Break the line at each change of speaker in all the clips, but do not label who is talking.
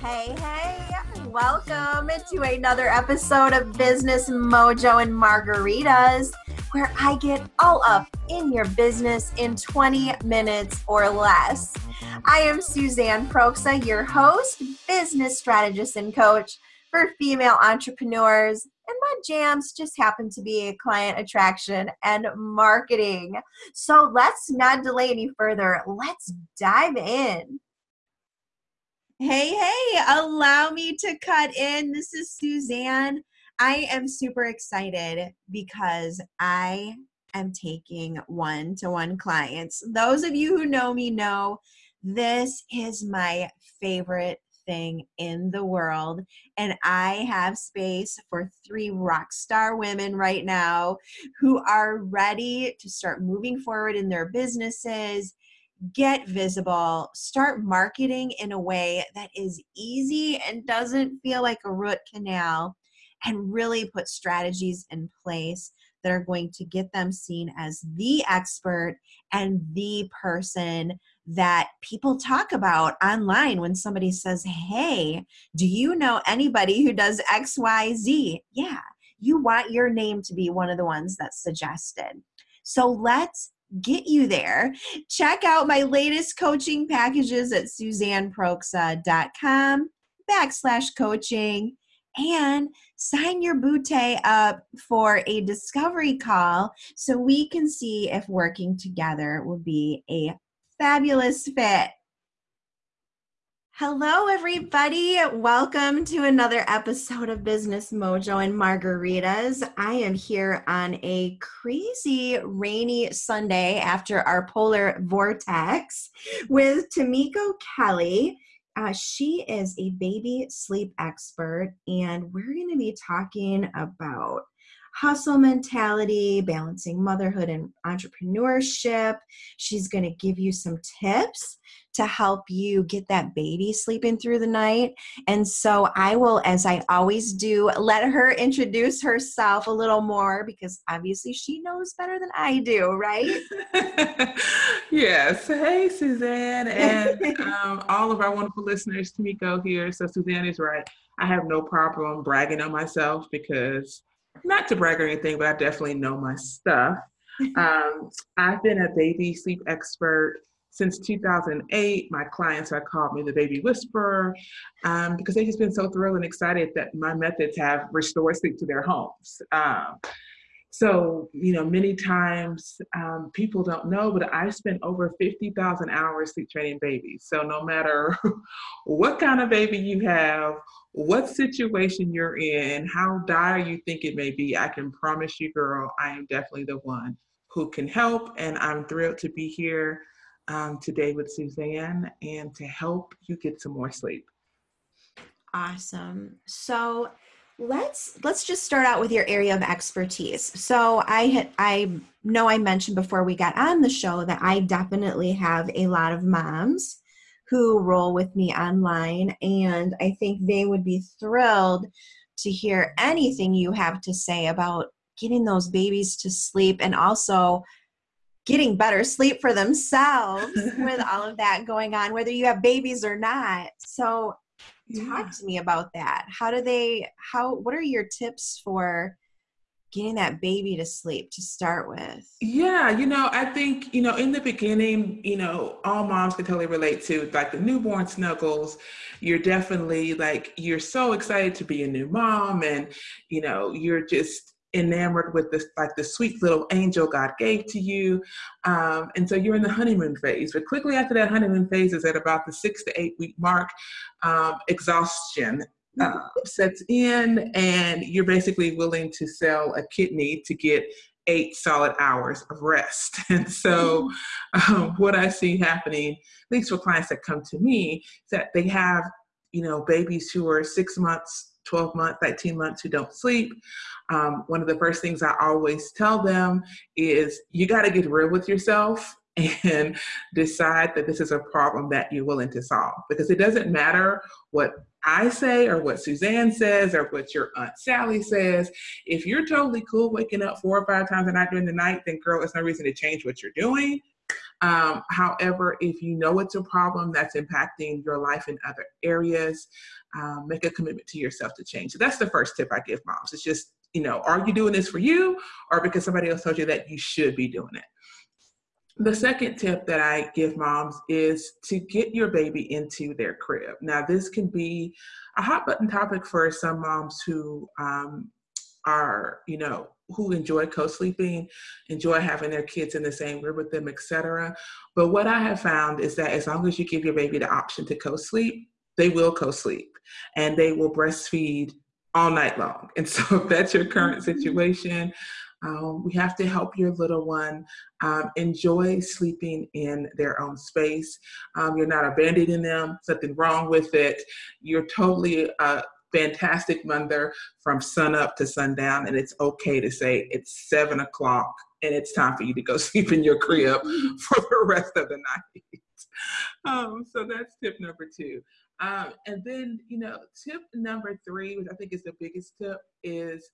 Hey, hey, welcome to another episode of Business Mojo and Margaritas, where I get all up in your business in 20 minutes or less. I am Suzanne Proksa, your host, business strategist, and coach for female entrepreneurs. And my jams just happen to be client attraction and marketing. So let's not delay any further. Let's dive in. Hey, hey, allow me to cut in. This is Suzanne. I am super excited because I am taking one to one clients. Those of you who know me know this is my favorite thing in the world. And I have space for three rock star women right now who are ready to start moving forward in their businesses get visible, start marketing in a way that is easy and doesn't feel like a root canal, and really put strategies in place that are going to get them seen as the expert and the person that people talk about online when somebody says, Hey, do you know anybody who does XYZ? Yeah, you want your name to be one of the ones that's suggested. So let's get you there. Check out my latest coaching packages at suzanneproksa.com backslash coaching and sign your bootay up for a discovery call so we can see if working together will be a fabulous fit. Hello, everybody. Welcome to another episode of Business Mojo and Margaritas. I am here on a crazy rainy Sunday after our polar vortex with Tamiko Kelly. Uh, she is a baby sleep expert, and we're going to be talking about hustle mentality, balancing motherhood and entrepreneurship. She's going to give you some tips to help you get that baby sleeping through the night. And so I will, as I always do, let her introduce herself a little more because obviously she knows better than I do, right?
yes. Hey, Suzanne, and um, all of our wonderful listeners, Tamiko here. So, Suzanne is right. I have no problem bragging on myself because, not to brag or anything, but I definitely know my stuff. Um, I've been a baby sleep expert since 2008, my clients have called me the baby whisperer um, because they've just been so thrilled and excited that my methods have restored sleep to their homes. Um, so, you know, many times um, people don't know, but I've spent over 50,000 hours sleep training babies. So, no matter what kind of baby you have, what situation you're in, how dire you think it may be, I can promise you, girl, I am definitely the one who can help. And I'm thrilled to be here um, today with Suzanne and to help you get some more sleep.
Awesome. So let's let's just start out with your area of expertise. So I had I know I mentioned before we got on the show that I definitely have a lot of moms who roll with me online and I think they would be thrilled to hear anything you have to say about getting those babies to sleep and also getting better sleep for themselves with all of that going on, whether you have babies or not. So, yeah. talk to me about that. How do they, how, what are your tips for? getting that baby to sleep to start with?
Yeah, you know, I think, you know, in the beginning, you know, all moms can totally relate to like the newborn snuggles. You're definitely like, you're so excited to be a new mom and, you know, you're just, enamored with this like the sweet little angel God gave to you. Um, and so you're in the honeymoon phase. But quickly after that honeymoon phase is at about the six to eight week mark, um, exhaustion uh, sets in, and you're basically willing to sell a kidney to get eight solid hours of rest. And so, um, what I see happening, at least for clients that come to me, is that they have, you know, babies who are six months 12 months, 18 months who don't sleep. Um, one of the first things I always tell them is you got to get real with yourself and decide that this is a problem that you're willing to solve. Because it doesn't matter what I say or what Suzanne says or what your Aunt Sally says. If you're totally cool waking up four or five times a night during the night, then girl, it's no reason to change what you're doing. Um, however, if you know it's a problem that's impacting your life in other areas, um, make a commitment to yourself to change. So that's the first tip I give moms. It's just, you know, are you doing this for you or because somebody else told you that you should be doing it? The second tip that I give moms is to get your baby into their crib. Now, this can be a hot button topic for some moms who um, are, you know, who enjoy co-sleeping, enjoy having their kids in the same room with them, etc. But what I have found is that as long as you give your baby the option to co-sleep, they will co-sleep and they will breastfeed all night long. And so if that's your current mm-hmm. situation, um, we have to help your little one um, enjoy sleeping in their own space. Um, you're not abandoning them, something wrong with it. You're totally a fantastic mother from sun up to sundown, and it's okay to say it's seven o'clock and it's time for you to go sleep in your crib for the rest of the night. Um, so that's tip number two. Um, and then, you know, tip number three, which I think is the biggest tip, is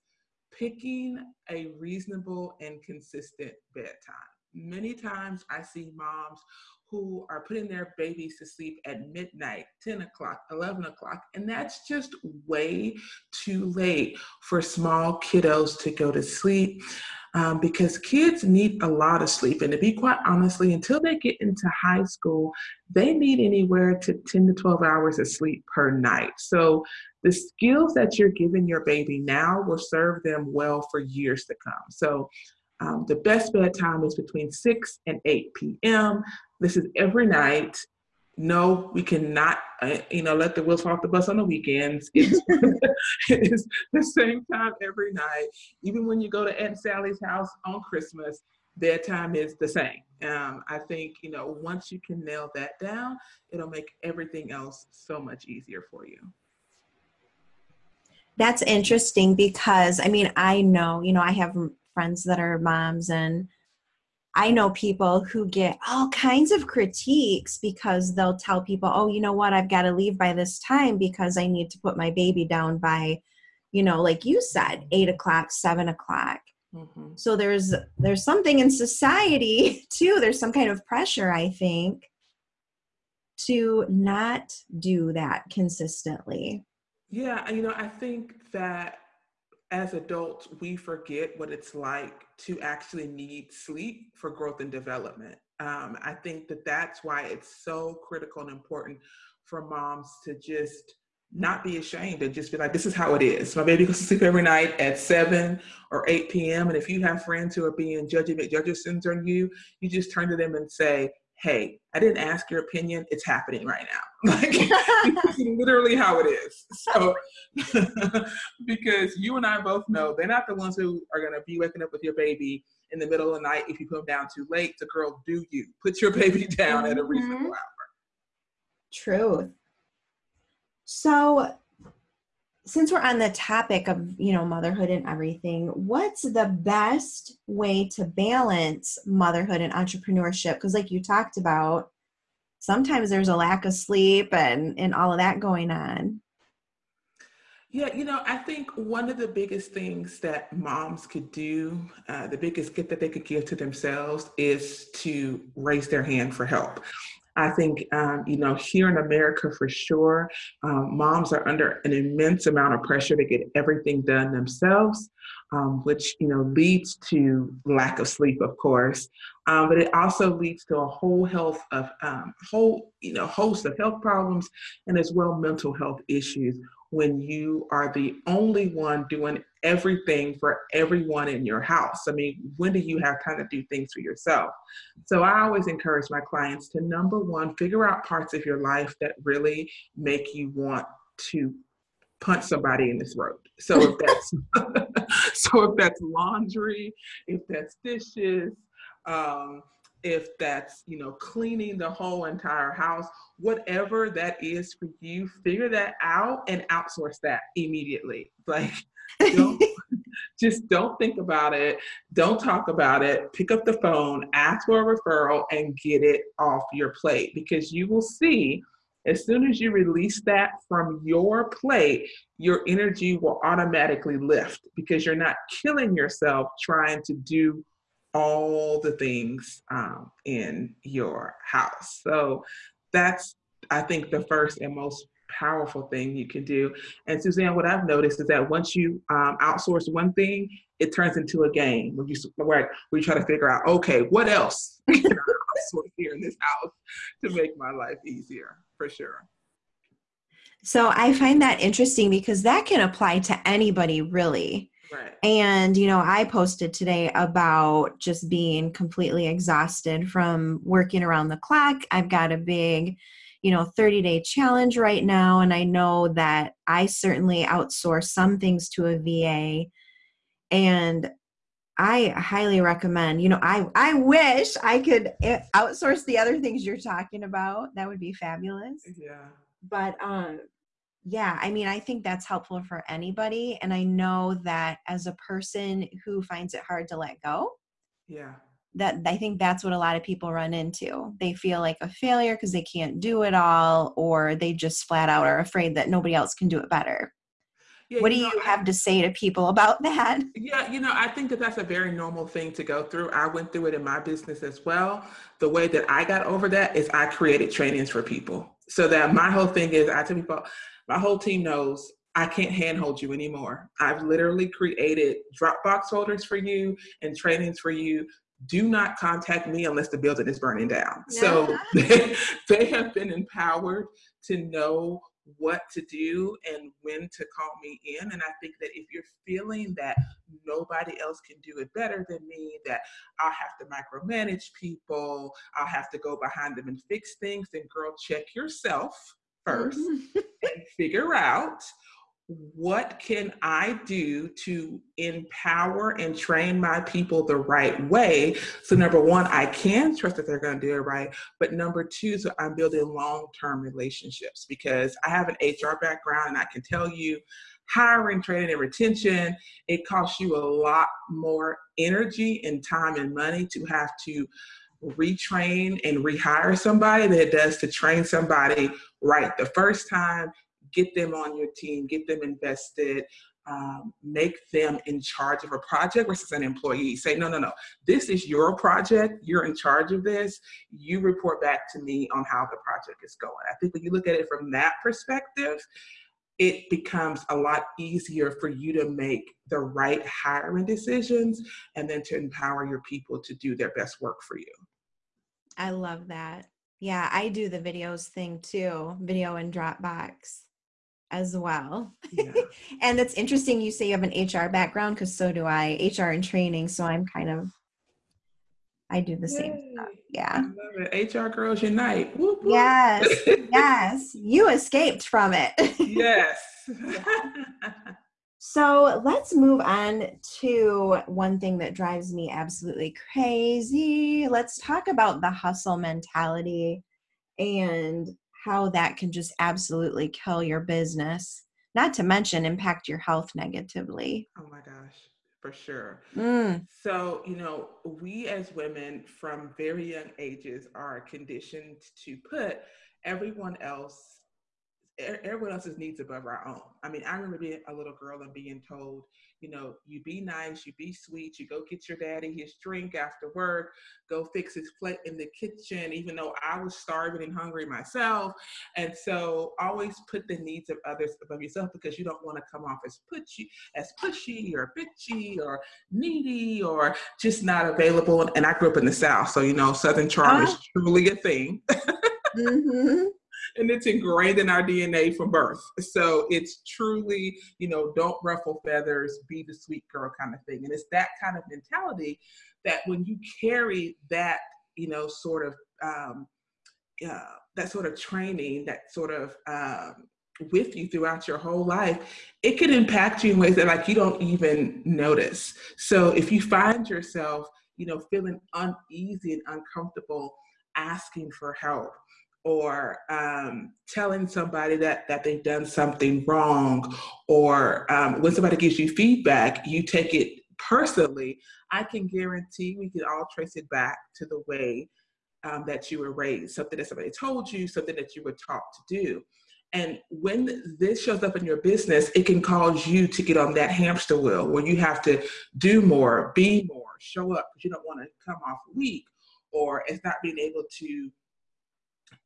picking a reasonable and consistent bedtime. Many times I see moms who are putting their babies to sleep at midnight, 10 o'clock, 11 o'clock, and that's just way too late for small kiddos to go to sleep um, because kids need a lot of sleep. And to be quite honestly, until they get into high school, they need anywhere to 10 to 12 hours of sleep per night. So the skills that you're giving your baby now will serve them well for years to come. So um, the best bedtime is between 6 and 8 p.m. This is every night. No, we cannot, uh, you know, let the wheels off the bus on the weekends. It's, it's the same time every night. Even when you go to Aunt Sally's house on Christmas, bedtime is the same. Um, I think, you know, once you can nail that down, it'll make everything else so much easier for you.
That's interesting because, I mean, I know, you know, I have friends that are moms and I know people who get all kinds of critiques because they'll tell people, oh, you know what, I've got to leave by this time because I need to put my baby down by, you know, like you said, eight o'clock, seven o'clock. Mm-hmm. So there's there's something in society too. There's some kind of pressure, I think, to not do that consistently.
Yeah, you know, I think that as adults, we forget what it's like to actually need sleep for growth and development. Um, I think that that's why it's so critical and important for moms to just not be ashamed and just be like, this is how it is. My baby goes to sleep every night at 7 or 8 p.m. And if you have friends who are being judgy McJudgersons on you, you just turn to them and say, hey, I didn't ask your opinion. It's happening right now. Like literally how it is. So because you and I both know they're not the ones who are gonna be waking up with your baby in the middle of the night if you put them down too late. The girl, do you put your baby down at a reasonable mm-hmm. hour?
Truth. So since we're on the topic of you know motherhood and everything what's the best way to balance motherhood and entrepreneurship because like you talked about sometimes there's a lack of sleep and and all of that going on
yeah, you know, I think one of the biggest things that moms could do, uh, the biggest gift that they could give to themselves is to raise their hand for help. I think, um, you know, here in America for sure, um, moms are under an immense amount of pressure to get everything done themselves, um, which, you know, leads to lack of sleep, of course. Um, but it also leads to a whole health of, um, whole, you know, host of health problems and as well mental health issues when you are the only one doing everything for everyone in your house. I mean, when do you have time to do things for yourself? So I always encourage my clients to number one, figure out parts of your life that really make you want to punch somebody in the throat. So if that's so if that's laundry, if that's dishes, um, if that's you know cleaning the whole entire house whatever that is for you figure that out and outsource that immediately. Like don't, just don't think about it. Don't talk about it. Pick up the phone ask for a referral and get it off your plate because you will see as soon as you release that from your plate, your energy will automatically lift because you're not killing yourself trying to do all the things um, in your house. So that's, I think, the first and most powerful thing you can do. And Suzanne, what I've noticed is that once you um, outsource one thing, it turns into a game where you, where, you try to figure out, okay, what else can I outsource here in this house to make my life easier, for sure.
So I find that interesting because that can apply to anybody really. Right. And, you know, I posted today about just being completely exhausted from working around the clock. I've got a big, you know 30 day challenge right now and i know that i certainly outsource some things to a va and i highly recommend you know i i wish i could eh, outsource the other things you're talking about that would be fabulous
yeah
but um yeah i mean i think that's helpful for anybody and i know that as a person who finds it hard to let go
yeah
that I think that's what a lot of people run into. They feel like a failure because they can't do it all, or they just flat out are afraid that nobody else can do it better. Yeah, what do you, know, have to say to people about that?
Yeah, you know, I think that that's a very normal thing to go through. I went through it in my business as well. The way that I got over that is I created trainings for people. So that my whole thing is I tell people, my whole team knows I can't handhold you anymore. I've literally created Dropbox folders for you and trainings for you do not contact me unless the building is burning down. Yeah. So they, they have been empowered to know what to do and when to call me in. And I think that if you're feeling that nobody else can do it better than me, that I'll have to micromanage people, I'll have to go behind them and fix things, then girl, check yourself 1st mm-hmm. and figure out what can I do to empower and train my people the right way? So number one, I can trust that they're going to do it right. But number two, so I'm building long-term relationships because I have an HR background and I can tell you hiring, training, and retention, it costs you a lot more energy and time and money to have to retrain and rehire somebody than it does to train somebody right the first time get them on your team, get them invested, um, make them in charge of a project versus an employee. Say, no, no, no, this is your project. You're in charge of this. You report back to me on how the project is going. I think when you look at it from that perspective, it becomes a lot easier for you to make the right hiring decisions and then to empower your people to do their best work for you.
I love that. Yeah, I do the videos thing too, video and Dropbox as well. Yeah. and it's interesting you say you have an HR background because so do I, HR and training. So I'm kind of, I do the Yay. same stuff. Yeah.
HR girls unite. Whoop,
whoop. Yes. yes. You escaped from it.
yes.
So let's move on to one thing that drives me absolutely crazy. Let's talk about the hustle mentality and how that can just absolutely kill your business, not to mention impact your health negatively.
Oh my gosh, for sure.
Mm.
So, you know, we as women from very young ages are conditioned to put everyone else everyone else's needs above our own. I mean, I remember being a little girl and being told, you know, you be nice, you be sweet, you go get your daddy his drink after work, go fix his plate in the kitchen, even though I was starving and hungry myself. And so always put the needs of others above yourself because you don't want to come off as pushy, as pushy or bitchy or needy or just not available. And I grew up in the South, so you know, Southern charm is ah. truly a thing. mm-hmm and it's ingrained in our DNA from birth. So it's truly, you know, don't ruffle feathers, be the sweet girl kind of thing. And it's that kind of mentality that when you carry that, you know, sort of um, uh, that sort of training, that sort of um, with you throughout your whole life, it can impact you in ways that like you don't even notice. So if you find yourself, you know, feeling uneasy and uncomfortable asking for help or um, telling somebody that that they've done something wrong or um, when somebody gives you feedback you take it personally i can guarantee we can all trace it back to the way um, that you were raised something that somebody told you something that you were taught to do. And when this shows up in your business, it can cause you to get on that hamster wheel where you have to do more, be more, show up, but you don't want to come off weak, or it's not being able to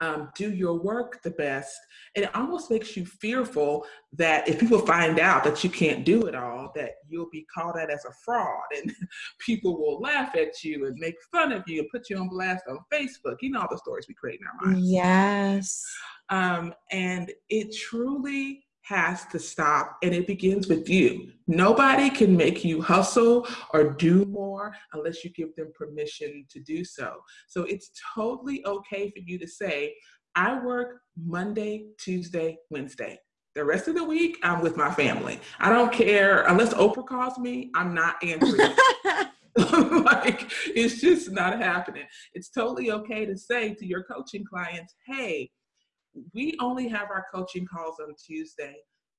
um, do your work the best. And it almost makes you fearful that if people find out that you can't do it all, that you'll be called out as a fraud and people will laugh at you and make fun of you and put you on blast on Facebook. You know all the stories we create in our minds.
Yes.
Um, and it truly has to stop and it begins with you. Nobody can make you hustle or do more unless you give them permission to do so. So it's totally okay for you to say, I work Monday, Tuesday, Wednesday. The rest of the week, I'm with my family. I don't care unless Oprah calls me, I'm not answering. like it's just not happening. It's totally okay to say to your coaching clients, hey, we only have our coaching calls on Tuesday.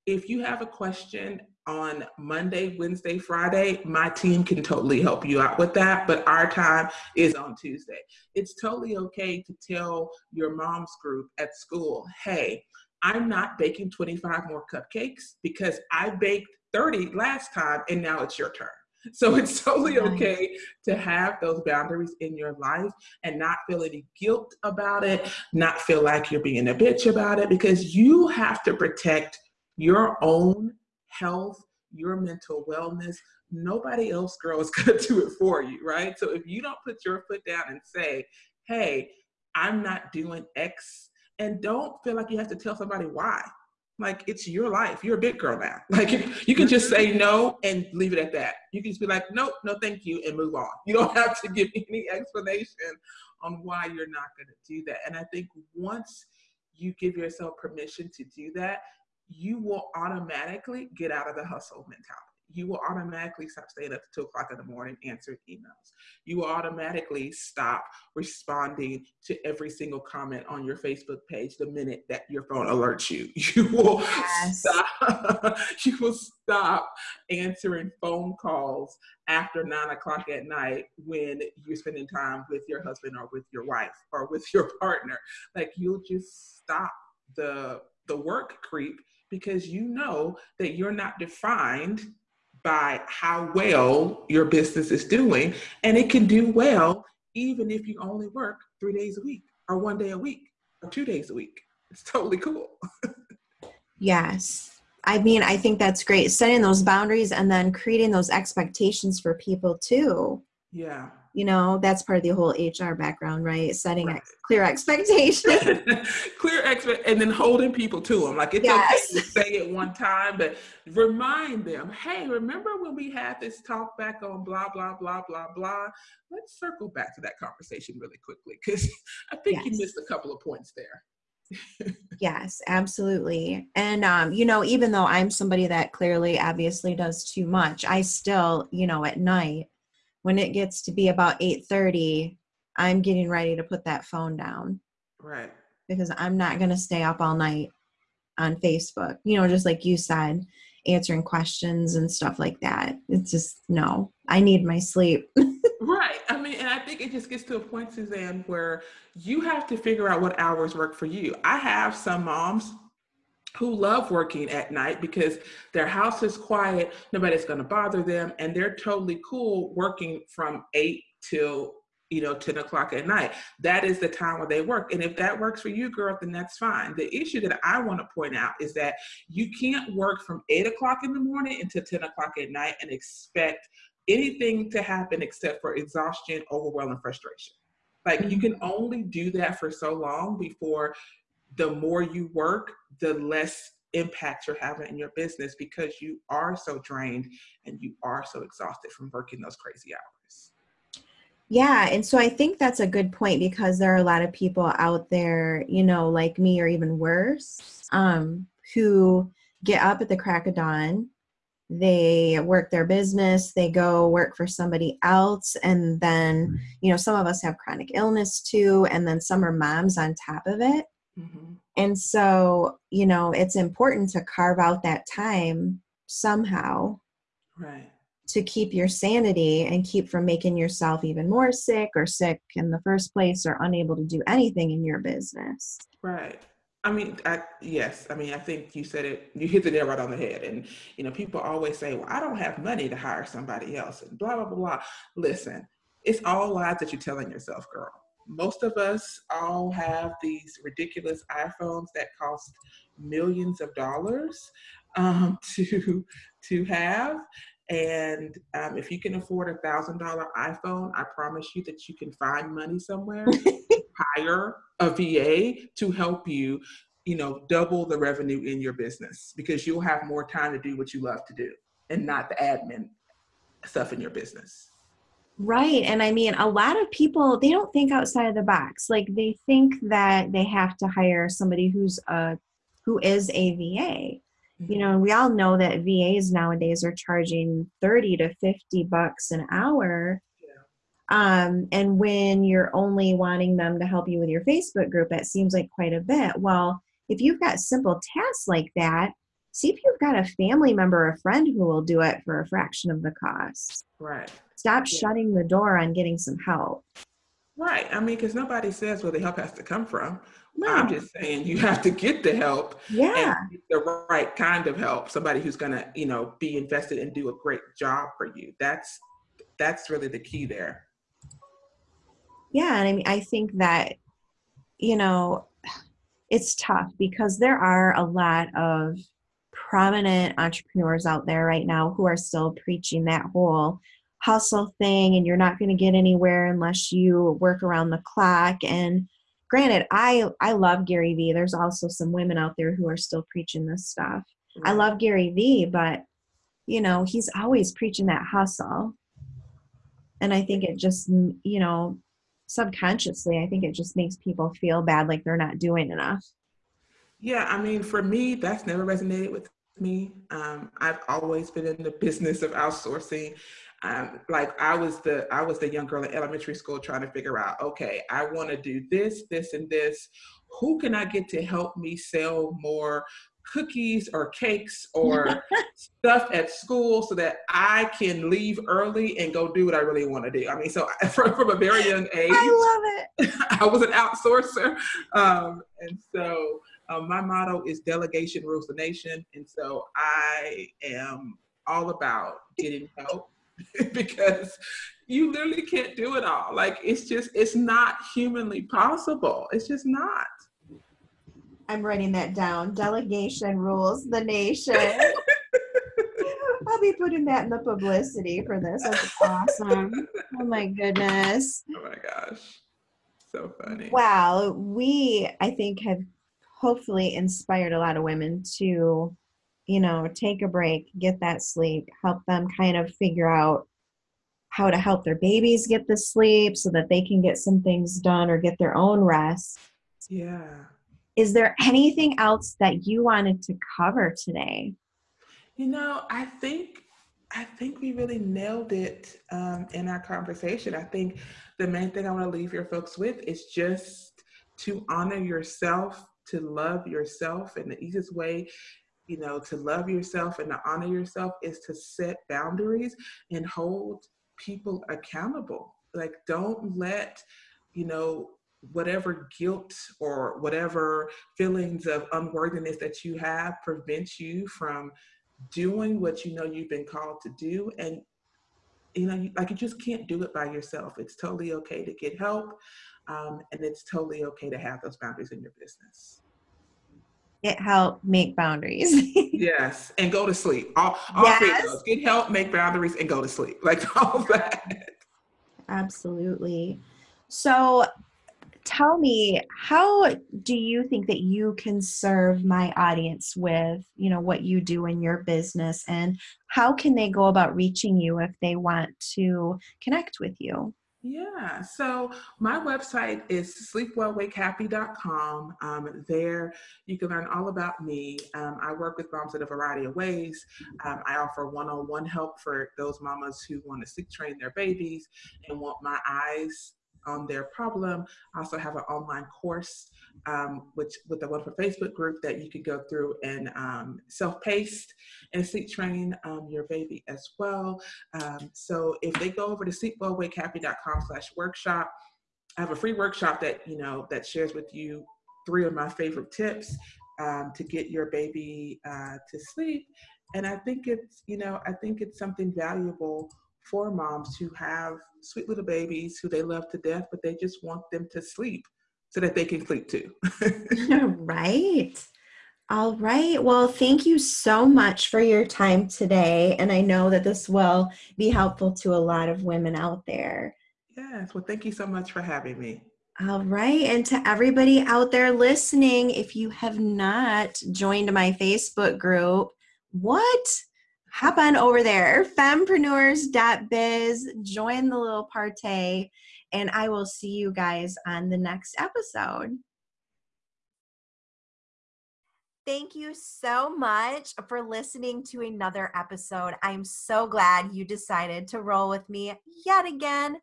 If you have a question on Monday, Wednesday, Friday, my team can totally help you out with that. But our time is on Tuesday. It's totally okay to tell your mom's group at school, hey, I'm not baking 25 more cupcakes because I baked 30 last time and now it's your turn. So it's totally okay to have those boundaries in your life and not feel any guilt about it, not feel like you're being a bitch about it, because you have to protect your own health, your mental wellness. Nobody else, girl, is going to do it for you, right? So if you don't put your foot down and say, hey, I'm not doing X, and don't feel like you have to tell somebody why like it's your life. You're a big girl now. Like you can just say no and leave it at that. You can just be like, nope, no, thank you, and move on. You don't have to give any explanation on why you're not going to do that. And I think once you give yourself permission to do that, you will automatically get out of the hustle mentality you will automatically stop staying up to two o'clock in the morning answering emails. You will automatically stop responding to every single comment on your Facebook page the minute that your phone alerts you. You will yes. stop. you will stop answering phone calls after nine o'clock at night when you're spending time with your husband or with your wife or with your partner. Like you'll just stop the the work creep because you know that you're not defined by how well your business is doing. And it can do well even if you only work three days a week or one day a week or two days a week. It's totally cool.
yes. I mean, I think that's great. Setting those boundaries and then creating those expectations for people too.
Yeah
you know that's part of the whole hr background right setting right. Ex- clear expectations
clear expect and then holding people to them like it's yes. okay to say it one time but remind them hey remember when we had this talk back on blah blah blah blah blah let's circle back to that conversation really quickly because i think yes. you missed a couple of points there
yes absolutely and um you know even though i'm somebody that clearly obviously does too much i still you know at night when it gets to be about 8:30, I'm getting ready to put that phone down.
Right.
Because I'm not going to stay up all night on Facebook. You know, just like you said, answering questions and stuff like that. It's just no. I need my sleep.
right. I mean, and I think it just gets to a point, Suzanne, where you have to figure out what hours work for you. I have some moms who love working at night because their house is quiet, nobody's going to bother them, and they're totally cool working from 8 till you know 10 o'clock at night. That is the time where they work and if that works for you girl then that's fine. The issue that i want to point out is that you can't work from 8 o'clock in the morning until 10 o'clock at night and expect anything to happen except for exhaustion overwhelm and frustration. Like you mm-hmm. can only do that for so long before the more you work, the less impact you're having in your business because you are so drained and you are so exhausted from working those crazy hours.
Yeah, and so I think that's a good point because there are a lot of people out there, you know, like me or even worse, um, who get up at the crack of dawn, they work their business, they go work for somebody else, and then, you know, some of us have chronic illness too, and then some are moms on top of it. Mm-hmm. And so, you know, it's important to carve out that time somehow.
Right.
To keep your sanity and keep from making yourself even more sick or sick in the first place or unable to do anything in your business.
Right. I mean, I, yes. I mean, I think you said it. You hit the nail right on the head. And you know, people always say, "Well, I don't have money to hire somebody else," and blah blah blah blah. Listen, it's all lies that you're telling yourself, girl. Most of us all have these ridiculous iPhones that cost millions of dollars um, to to have. And um, if you can afford a thousand dollar iPhone, I promise you that you can find money somewhere hire a VA to help you, you know, double the revenue in your business because you'll have more time to do what you love to do and not the admin stuff in your business.
Right. And I mean, a lot of people, they don't think outside of the box. Like they think that they have to hire somebody who's a, who is a VA. You know, we all know that VAs nowadays are charging 30 to 50 bucks an hour um, and when you're only wanting them to help you with your Facebook group, that seems like quite a bit. Well, if you've got simple tasks like that, see if you've got a family member or a friend who will do it for a fraction of the cost.
Right.
Stop yeah. shutting the door on getting some help.
Right. I mean, because nobody says where the help has to come from. No. I'm just saying you have to get the help.
Yeah.
the right kind of help. Somebody who's gonna, you know, be invested and do a great job for you. That's that's really the key there
yeah and i mean i think that you know it's tough because there are a lot of prominent entrepreneurs out there right now who are still preaching that whole hustle thing and you're not going to get anywhere unless you work around the clock. And granted i i love gary vee. There's also some women out there who are still preaching this stuff. I love gary vee but you know he's always preaching that hustle. And i think it just you know subconsciously i think it just makes people feel bad like they're not doing enough.
Yeah i mean for me that's never resonated with me um, i've always been in the business of outsourcing um, like i was the i was the young girl in elementary school trying to figure out okay i want to do this this and this who can i get to help me sell more cookies or cakes or stuff at school so that I can leave early and go do what I really want to do. I mean, so from, from a very young age,
I love it.
I was an outsourcer. Um, and so um, my motto is delegation rules the nation. And so I am all about getting help because you literally can't do it all. Like it's just, it's not humanly possible. It's just not.
I'm writing that down. Delegation rules the nation. I'll be putting that in the publicity for this. That's awesome. Oh my goodness.
Oh my gosh. So funny.
Wow. We, I think, have hopefully inspired a lot of women to, you know, take a break, get that sleep, help them kind of figure out how to help their babies get the sleep so that they can get some things done or get their own rest.
Yeah.
Is there anything else that you wanted to cover today?
You know, I think I think we really nailed it um, in our conversation. I think the main thing I want to leave your folks with is just to honor yourself, to love yourself, and the easiest way you know to love yourself and to honor yourself is to set boundaries and hold people accountable. Like don't let you know whatever guilt or whatever feelings of unworthiness that you have prevent you from doing what you know you've been called to do. And you know you, like you just can't do it by yourself. It's totally okay to get help um, and it's totally okay to have those boundaries in your business
get help make boundaries.
Yes and go to sleep. All, all yes. three of those. Get help make boundaries and go to sleep. Like all that.
Absolutely. So tell me how do you think that you can serve my audience with you know what you do in your business? And how can they go about reaching you if they want to connect with you
yeah, so my website is sleepwellwakehappy.com. Um, there you can learn all about me. Um, I work with moms in a variety of ways. Um, I offer one on one help for those mamas who want to sleep train their babies and want my eyes on their problem. I also have an online course, um, which with a wonderful Facebook group that you can go through and um, self-paced and sleep train um, your baby as well. Um, so if they go over to sleepwellwakehappy.com slash workshop, I have a free workshop that, you know, that shares with you three of my favorite tips um, to get your baby uh, to sleep. And I think it's, you know, I think it's something valuable for moms who have sweet little babies who they love to death, but they just want them to sleep so that they can sleep too.
right. All right. Well, thank you so much for your time today. And I know that this will be helpful to a lot of women out there.
Yes. Well, thank you so much for having me.
All right. And to everybody out there listening, if you have not joined my Facebook group, what? Hop on over there, fempreneurs.biz, join the little party, and I will see you guys on the next episode. Thank you so much for listening to another episode. I'm so glad you decided to roll with me yet again.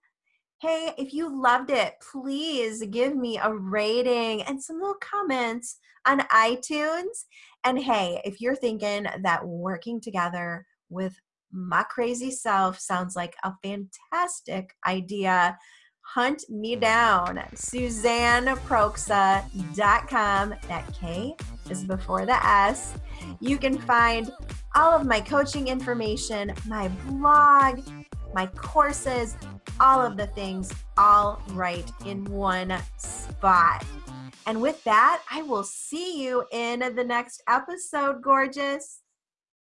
Hey, if you loved it, please give me a rating and some little comments on iTunes. And hey, if you're thinking that working together with my crazy self sounds like a fantastic idea, hunt me down. SuzanneProksa.com. That K is before the S. You can find all of my coaching information, my blog, my courses, all of the things, all right in one spot. And with that, I will see you in the next episode, gorgeous.